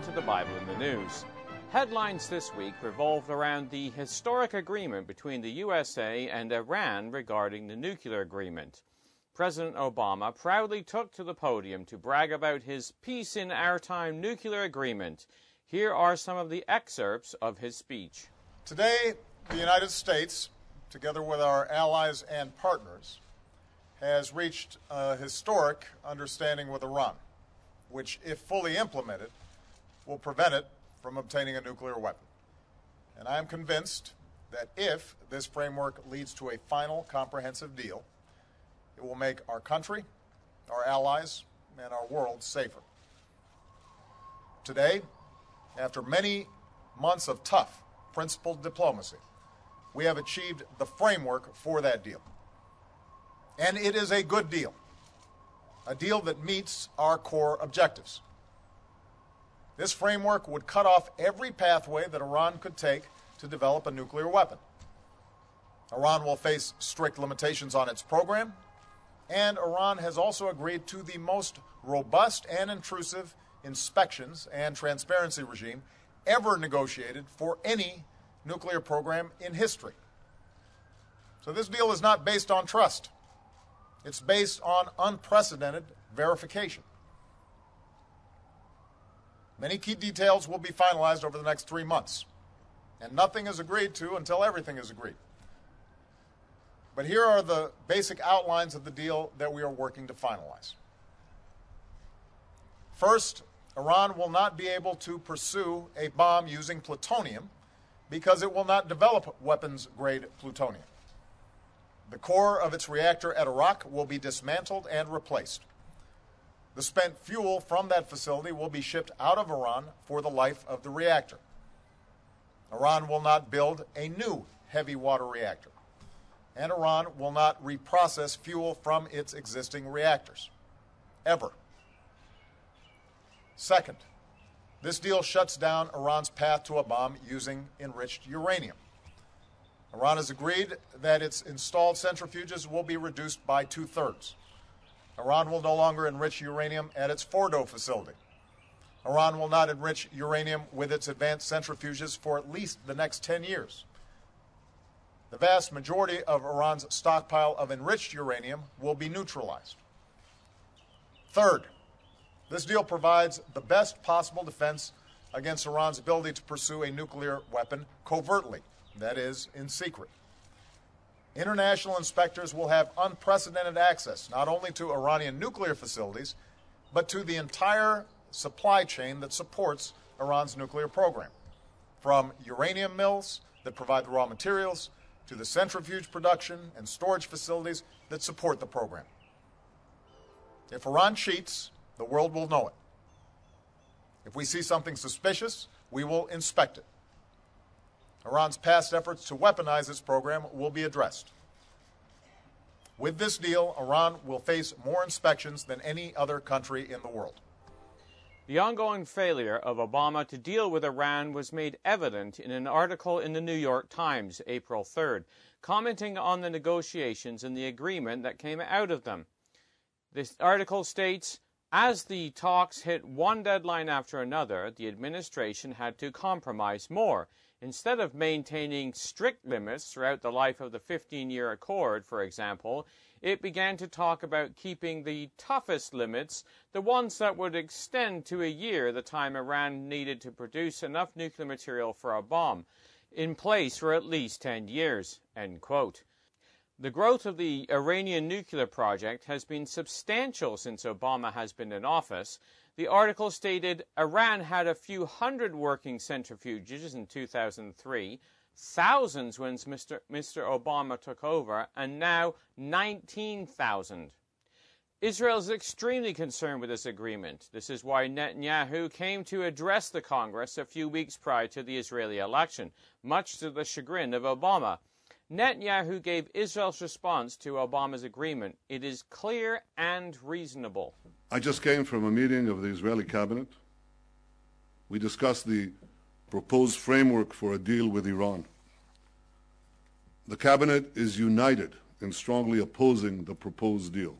Welcome to the Bible in the News. Headlines this week revolved around the historic agreement between the USA and Iran regarding the nuclear agreement. President Obama proudly took to the podium to brag about his peace in our time nuclear agreement. Here are some of the excerpts of his speech. Today, the United States, together with our allies and partners, has reached a historic understanding with Iran, which, if fully implemented, will prevent it from obtaining a nuclear weapon. And I am convinced that if this framework leads to a final comprehensive deal, it will make our country, our allies, and our world safer. Today, after many months of tough, principled diplomacy, we have achieved the framework for that deal. And it is a good deal, a deal that meets our core objectives. This framework would cut off every pathway that Iran could take to develop a nuclear weapon. Iran will face strict limitations on its program, and Iran has also agreed to the most robust and intrusive inspections and transparency regime ever negotiated for any nuclear program in history. So this deal is not based on trust. It's based on unprecedented verification. Many key details will be finalized over the next three months, and nothing is agreed to until everything is agreed. But here are the basic outlines of the deal that we are working to finalize. First, Iran will not be able to pursue a bomb using plutonium because it will not develop weapons grade plutonium. The core of its reactor at Arak will be dismantled and replaced. The spent fuel from that facility will be shipped out of Iran for the life of the reactor. Iran will not build a new heavy water reactor, and Iran will not reprocess fuel from its existing reactors. Ever. Second, this deal shuts down Iran's path to a bomb using enriched uranium. Iran has agreed that its installed centrifuges will be reduced by two thirds. Iran will no longer enrich uranium at its Fordo facility. Iran will not enrich uranium with its advanced centrifuges for at least the next 10 years. The vast majority of Iran's stockpile of enriched uranium will be neutralized. Third, this deal provides the best possible defense against Iran's ability to pursue a nuclear weapon covertly, that is, in secret. International inspectors will have unprecedented access not only to Iranian nuclear facilities, but to the entire supply chain that supports Iran's nuclear program, from uranium mills that provide the raw materials to the centrifuge production and storage facilities that support the program. If Iran cheats, the world will know it. If we see something suspicious, we will inspect it. Iran's past efforts to weaponize its program will be addressed. With this deal, Iran will face more inspections than any other country in the world. The ongoing failure of Obama to deal with Iran was made evident in an article in the New York Times, April 3rd, commenting on the negotiations and the agreement that came out of them. This article states as the talks hit one deadline after another, the administration had to compromise more. Instead of maintaining strict limits throughout the life of the 15 year accord, for example, it began to talk about keeping the toughest limits, the ones that would extend to a year, the time Iran needed to produce enough nuclear material for a bomb, in place for at least 10 years. The growth of the Iranian nuclear project has been substantial since Obama has been in office. The article stated Iran had a few hundred working centrifuges in 2003, thousands when Mr. Mr. Obama took over, and now 19,000. Israel is extremely concerned with this agreement. This is why Netanyahu came to address the Congress a few weeks prior to the Israeli election, much to the chagrin of Obama. Netanyahu gave Israel's response to Obama's agreement. It is clear and reasonable. I just came from a meeting of the Israeli cabinet. We discussed the proposed framework for a deal with Iran. The cabinet is united in strongly opposing the proposed deal.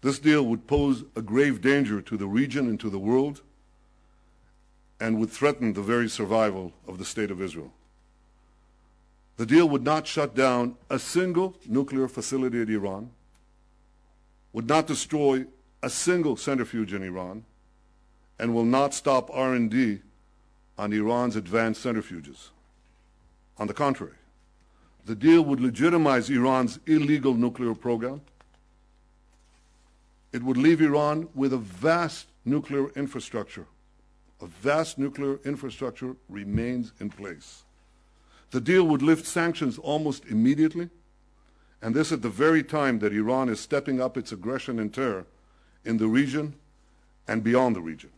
This deal would pose a grave danger to the region and to the world and would threaten the very survival of the State of Israel. The deal would not shut down a single nuclear facility in Iran, would not destroy a single centrifuge in Iran, and will not stop R&D on Iran's advanced centrifuges. On the contrary, the deal would legitimize Iran's illegal nuclear program. It would leave Iran with a vast nuclear infrastructure. A vast nuclear infrastructure remains in place. The deal would lift sanctions almost immediately, and this at the very time that Iran is stepping up its aggression and terror in the region and beyond the region.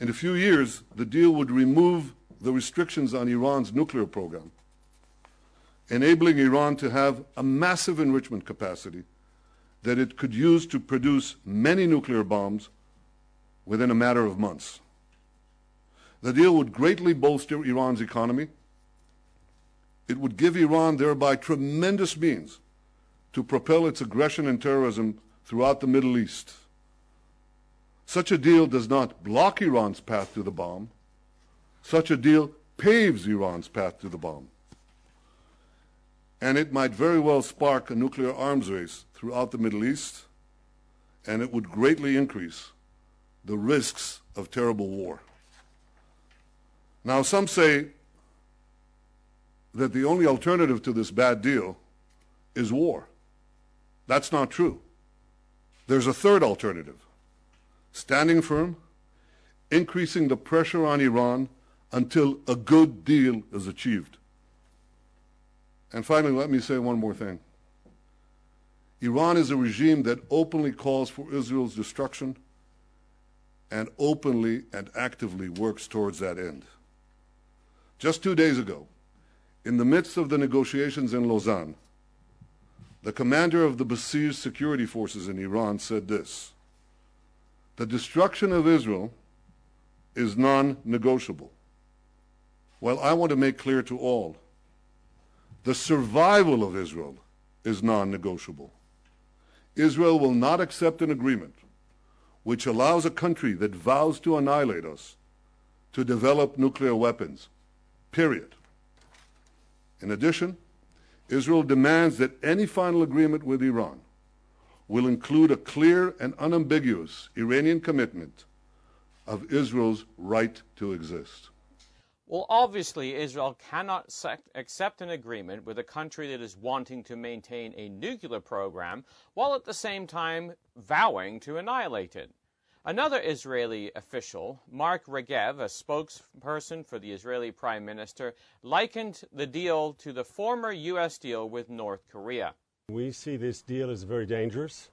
In a few years, the deal would remove the restrictions on Iran's nuclear program, enabling Iran to have a massive enrichment capacity that it could use to produce many nuclear bombs within a matter of months. The deal would greatly bolster Iran's economy. It would give Iran thereby tremendous means to propel its aggression and terrorism throughout the Middle East. Such a deal does not block Iran's path to the bomb. Such a deal paves Iran's path to the bomb. And it might very well spark a nuclear arms race throughout the Middle East, and it would greatly increase the risks of terrible war. Now, some say that the only alternative to this bad deal is war. That's not true. There's a third alternative standing firm, increasing the pressure on Iran until a good deal is achieved. And finally, let me say one more thing. Iran is a regime that openly calls for Israel's destruction and openly and actively works towards that end. Just two days ago, in the midst of the negotiations in Lausanne, the commander of the Basij security forces in Iran said this The destruction of Israel is non negotiable. Well, I want to make clear to all the survival of Israel is non negotiable. Israel will not accept an agreement which allows a country that vows to annihilate us to develop nuclear weapons. Period. In addition, Israel demands that any final agreement with Iran will include a clear and unambiguous Iranian commitment of Israel's right to exist. Well, obviously, Israel cannot accept an agreement with a country that is wanting to maintain a nuclear program while at the same time vowing to annihilate it. Another Israeli official, Mark Regev, a spokesperson for the Israeli Prime Minister, likened the deal to the former U.S. deal with North Korea. We see this deal as very dangerous.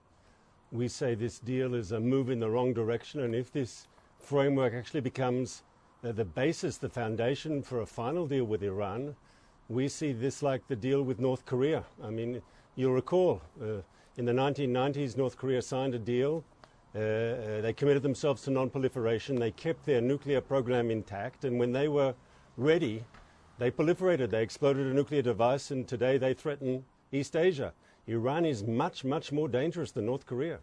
We say this deal is a move in the wrong direction, and if this framework actually becomes uh, the basis, the foundation for a final deal with Iran, we see this like the deal with North Korea. I mean, you'll recall uh, in the 1990s, North Korea signed a deal uh, uh, they committed themselves to non-proliferation. They kept their nuclear program intact, and when they were ready, they proliferated. They exploded a nuclear device, and today they threaten East Asia. Iran is much, much more dangerous than North Korea.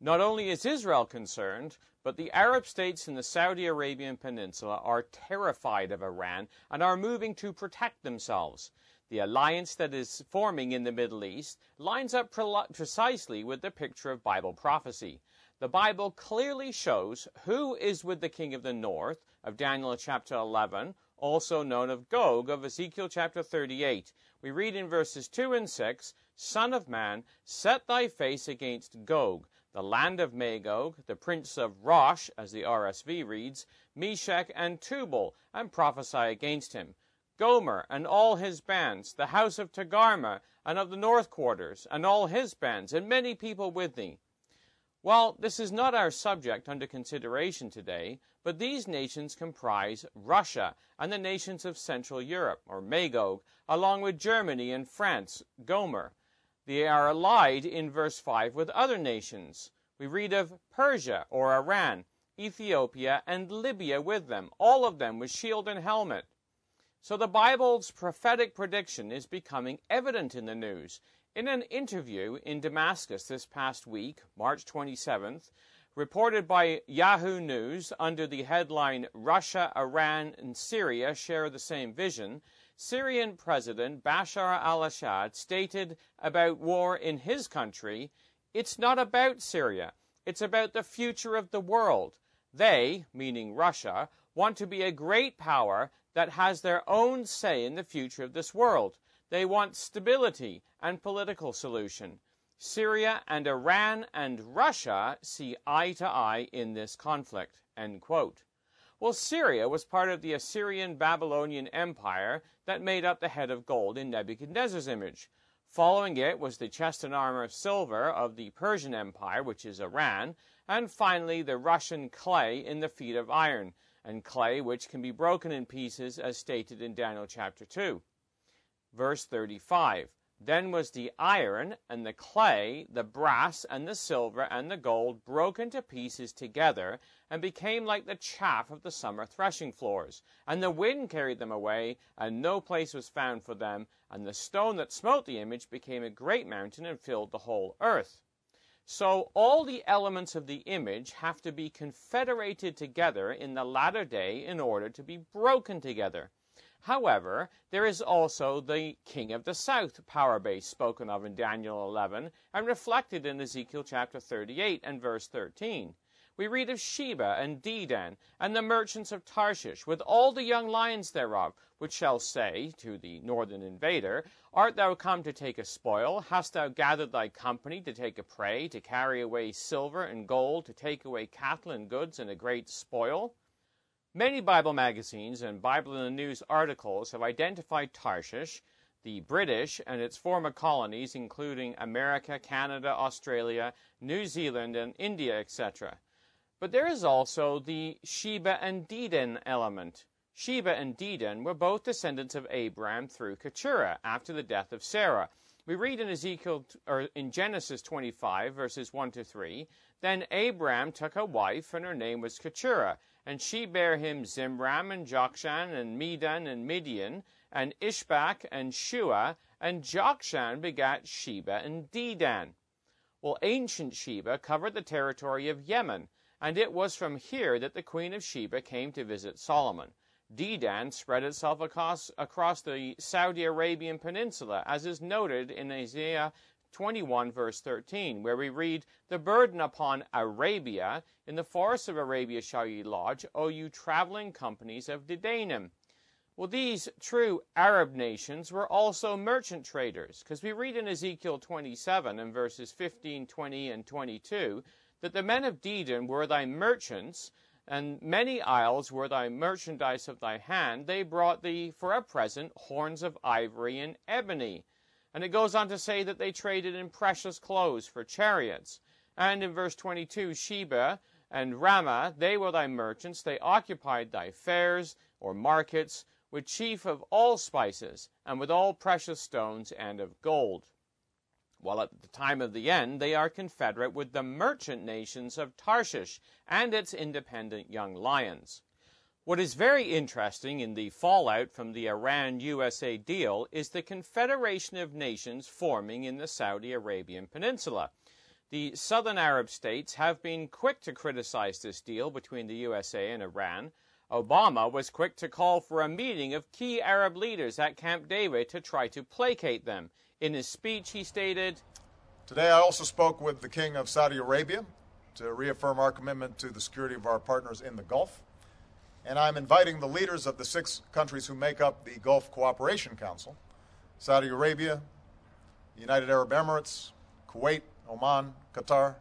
Not only is Israel concerned, but the Arab states in the Saudi Arabian Peninsula are terrified of Iran and are moving to protect themselves. The alliance that is forming in the Middle East lines up pre- precisely with the picture of Bible prophecy. The Bible clearly shows who is with the king of the north of Daniel chapter 11, also known of Gog of Ezekiel chapter 38. We read in verses 2 and 6 Son of man, set thy face against Gog, the land of Magog, the prince of Rosh, as the RSV reads, Meshech and Tubal, and prophesy against him. Gomer and all his bands, the house of Togarmah and of the north quarters, and all his bands, and many people with thee. Well, this is not our subject under consideration today, but these nations comprise Russia and the nations of Central Europe, or Magog, along with Germany and France, Gomer. They are allied in verse 5 with other nations. We read of Persia or Iran, Ethiopia, and Libya with them, all of them with shield and helmet. So the Bible's prophetic prediction is becoming evident in the news. In an interview in Damascus this past week, March 27th, Reported by Yahoo News under the headline Russia, Iran, and Syria share the same vision, Syrian President Bashar al Assad stated about war in his country it's not about Syria, it's about the future of the world. They, meaning Russia, want to be a great power that has their own say in the future of this world. They want stability and political solution. Syria and Iran and Russia see eye to eye in this conflict. Well, Syria was part of the Assyrian Babylonian Empire that made up the head of gold in Nebuchadnezzar's image. Following it was the chest and armor of silver of the Persian Empire, which is Iran, and finally the Russian clay in the feet of iron, and clay which can be broken in pieces as stated in Daniel chapter 2. Verse 35 then was the iron and the clay, the brass and the silver and the gold broken to pieces together, and became like the chaff of the summer threshing floors. And the wind carried them away, and no place was found for them. And the stone that smote the image became a great mountain and filled the whole earth. So all the elements of the image have to be confederated together in the latter day in order to be broken together. However, there is also the king of the south power base spoken of in Daniel 11 and reflected in Ezekiel chapter 38 and verse 13. We read of Sheba and Dedan and the merchants of Tarshish with all the young lions thereof, which shall say to the northern invader, Art thou come to take a spoil? Hast thou gathered thy company to take a prey, to carry away silver and gold, to take away cattle and goods and a great spoil? Many Bible magazines and Bible in the News articles have identified Tarshish, the British, and its former colonies, including America, Canada, Australia, New Zealand, and India, etc. But there is also the Sheba and Dedan element. Sheba and Dedan were both descendants of Abraham through Keturah after the death of Sarah. We read in Ezekiel or in Genesis 25 verses 1 to 3, then Abraham took a wife and her name was Keturah and she bare him Zimran, and Jokshan, and Medan, and Midian, and Ishbak, and Shua, and Jokshan begat Sheba and Dedan. Well, ancient Sheba covered the territory of Yemen, and it was from here that the queen of Sheba came to visit Solomon. Dedan spread itself across, across the Saudi Arabian peninsula, as is noted in Isaiah 21, verse 13, where we read, The burden upon Arabia, in the forests of Arabia shall ye lodge, O you traveling companies of Dedanim. Well, these true Arab nations were also merchant traders, because we read in Ezekiel 27 and verses 15, 20, and 22 that the men of Dedan were thy merchants, and many isles were thy merchandise of thy hand. They brought thee for a present horns of ivory and ebony. And it goes on to say that they traded in precious clothes for chariots. And in verse 22, Sheba and Raamah, they were thy merchants. They occupied thy fairs or markets with chief of all spices and with all precious stones and of gold. While at the time of the end, they are confederate with the merchant nations of Tarshish and its independent young lions. What is very interesting in the fallout from the Iran USA deal is the confederation of nations forming in the Saudi Arabian Peninsula. The southern Arab states have been quick to criticize this deal between the USA and Iran. Obama was quick to call for a meeting of key Arab leaders at Camp David to try to placate them. In his speech, he stated Today, I also spoke with the King of Saudi Arabia to reaffirm our commitment to the security of our partners in the Gulf and I'm inviting the leaders of the six countries who make up the Gulf Cooperation Council Saudi Arabia, United Arab Emirates, Kuwait, Oman, Qatar,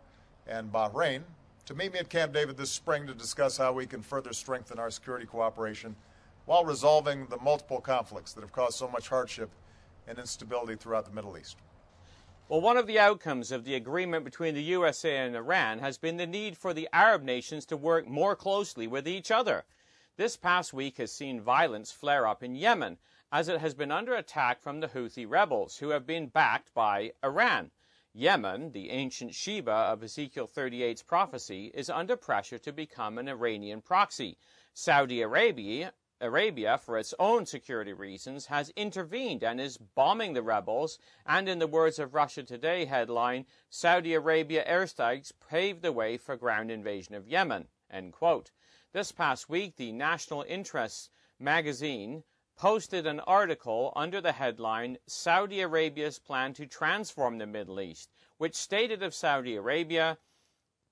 and Bahrain to meet me at Camp David this spring to discuss how we can further strengthen our security cooperation while resolving the multiple conflicts that have caused so much hardship and instability throughout the Middle East. Well, one of the outcomes of the agreement between the USA and Iran has been the need for the Arab nations to work more closely with each other. This past week has seen violence flare up in Yemen, as it has been under attack from the Houthi rebels, who have been backed by Iran. Yemen, the ancient Sheba of Ezekiel 38's prophecy, is under pressure to become an Iranian proxy. Saudi Arabia, Arabia, for its own security reasons, has intervened and is bombing the rebels. And in the words of Russia Today headline, Saudi Arabia airstrikes paved the way for ground invasion of Yemen. This past week, the National Interest magazine posted an article under the headline Saudi Arabia's Plan to Transform the Middle East, which stated of Saudi Arabia,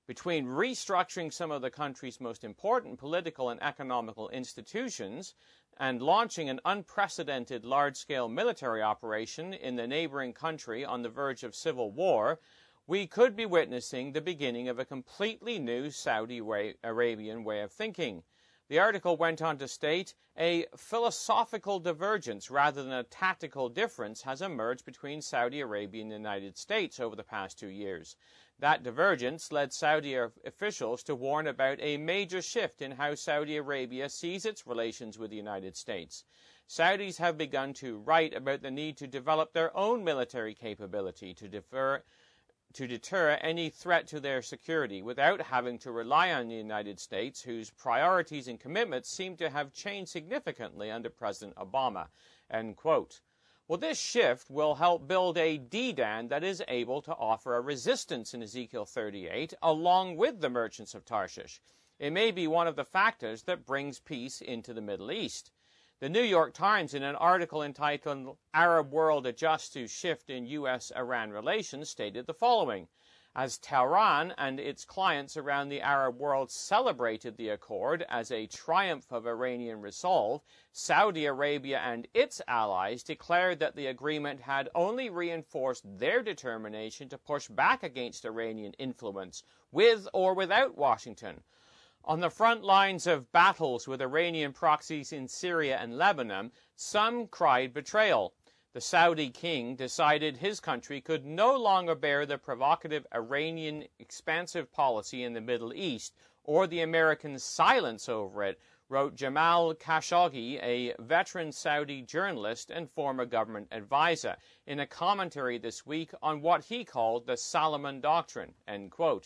between restructuring some of the country's most important political and economical institutions and launching an unprecedented large scale military operation in the neighboring country on the verge of civil war, we could be witnessing the beginning of a completely new Saudi Arabian way of thinking. The article went on to state a philosophical divergence rather than a tactical difference has emerged between Saudi Arabia and the United States over the past two years. That divergence led Saudi officials to warn about a major shift in how Saudi Arabia sees its relations with the United States. Saudis have begun to write about the need to develop their own military capability to defer to deter any threat to their security without having to rely on the United States, whose priorities and commitments seem to have changed significantly under President Obama. End quote. Well, this shift will help build a Dedan that is able to offer a resistance in Ezekiel 38 along with the merchants of Tarshish. It may be one of the factors that brings peace into the Middle East. The New York Times, in an article entitled Arab World Adjusts to Shift in U.S. Iran Relations, stated the following As Tehran and its clients around the Arab world celebrated the accord as a triumph of Iranian resolve, Saudi Arabia and its allies declared that the agreement had only reinforced their determination to push back against Iranian influence, with or without Washington. On the front lines of battles with Iranian proxies in Syria and Lebanon, some cried betrayal. The Saudi king decided his country could no longer bear the provocative Iranian expansive policy in the Middle East or the American silence over it, wrote Jamal Khashoggi, a veteran Saudi journalist and former government advisor, in a commentary this week on what he called the Salman Doctrine. The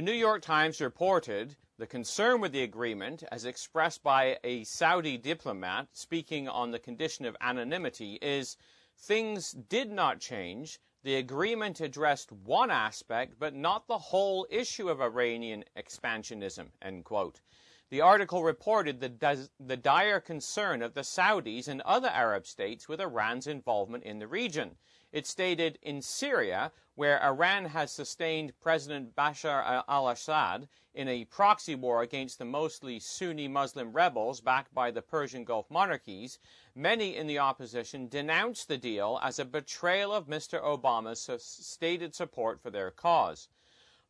New York Times reported the concern with the agreement, as expressed by a Saudi diplomat speaking on the condition of anonymity, is things did not change. The agreement addressed one aspect, but not the whole issue of Iranian expansionism. End quote. The article reported the, the dire concern of the Saudis and other Arab states with Iran's involvement in the region. It stated in Syria, where Iran has sustained President Bashar al Assad in a proxy war against the mostly Sunni Muslim rebels backed by the Persian Gulf monarchies, many in the opposition denounced the deal as a betrayal of Mr. Obama's stated support for their cause.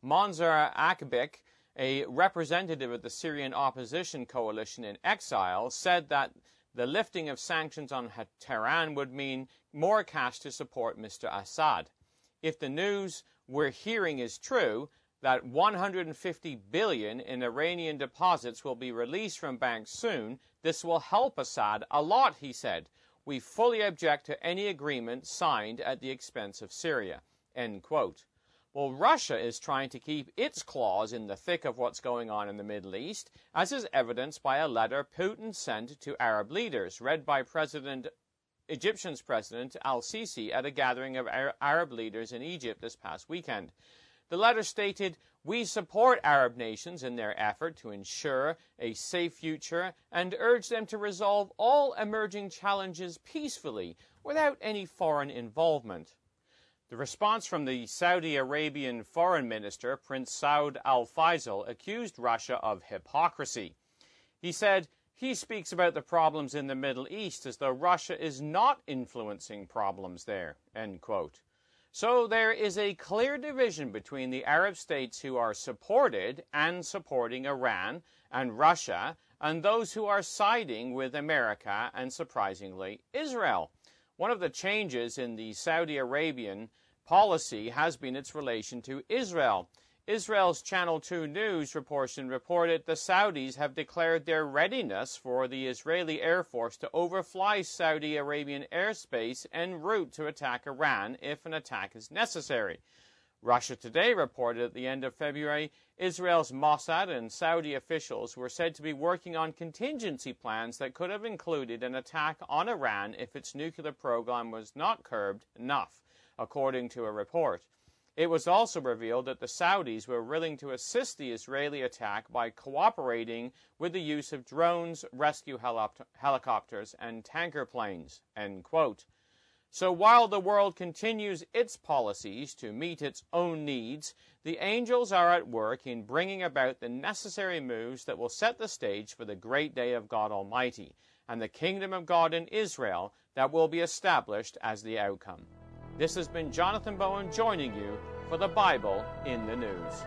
Monzar Akbik, a representative of the Syrian opposition coalition in exile, said that the lifting of sanctions on Tehran would mean more cash to support Mr. Assad. If the news we're hearing is true, that 150 billion in Iranian deposits will be released from banks soon, this will help Assad a lot, he said. We fully object to any agreement signed at the expense of Syria. End quote. Well, Russia is trying to keep its claws in the thick of what's going on in the Middle East, as is evidenced by a letter Putin sent to Arab leaders, read by President Egyptian's President Al Sisi at a gathering of Arab leaders in Egypt this past weekend. The letter stated, We support Arab nations in their effort to ensure a safe future and urge them to resolve all emerging challenges peacefully without any foreign involvement. The response from the Saudi Arabian foreign minister, Prince Saud al Faisal, accused Russia of hypocrisy. He said he speaks about the problems in the Middle East as though Russia is not influencing problems there. End quote. So there is a clear division between the Arab states who are supported and supporting Iran and Russia and those who are siding with America and surprisingly Israel. One of the changes in the Saudi Arabian policy has been its relation to Israel. Israel's Channel 2 News reportion reported the Saudis have declared their readiness for the Israeli Air Force to overfly Saudi Arabian airspace en route to attack Iran if an attack is necessary. Russia Today reported at the end of February Israel's Mossad and Saudi officials were said to be working on contingency plans that could have included an attack on Iran if its nuclear program was not curbed enough, according to a report. It was also revealed that the Saudis were willing to assist the Israeli attack by cooperating with the use of drones, rescue helicopters, and tanker planes. So while the world continues its policies to meet its own needs, the angels are at work in bringing about the necessary moves that will set the stage for the great day of God Almighty and the kingdom of God in Israel that will be established as the outcome. This has been Jonathan Bowen joining you for the Bible in the News.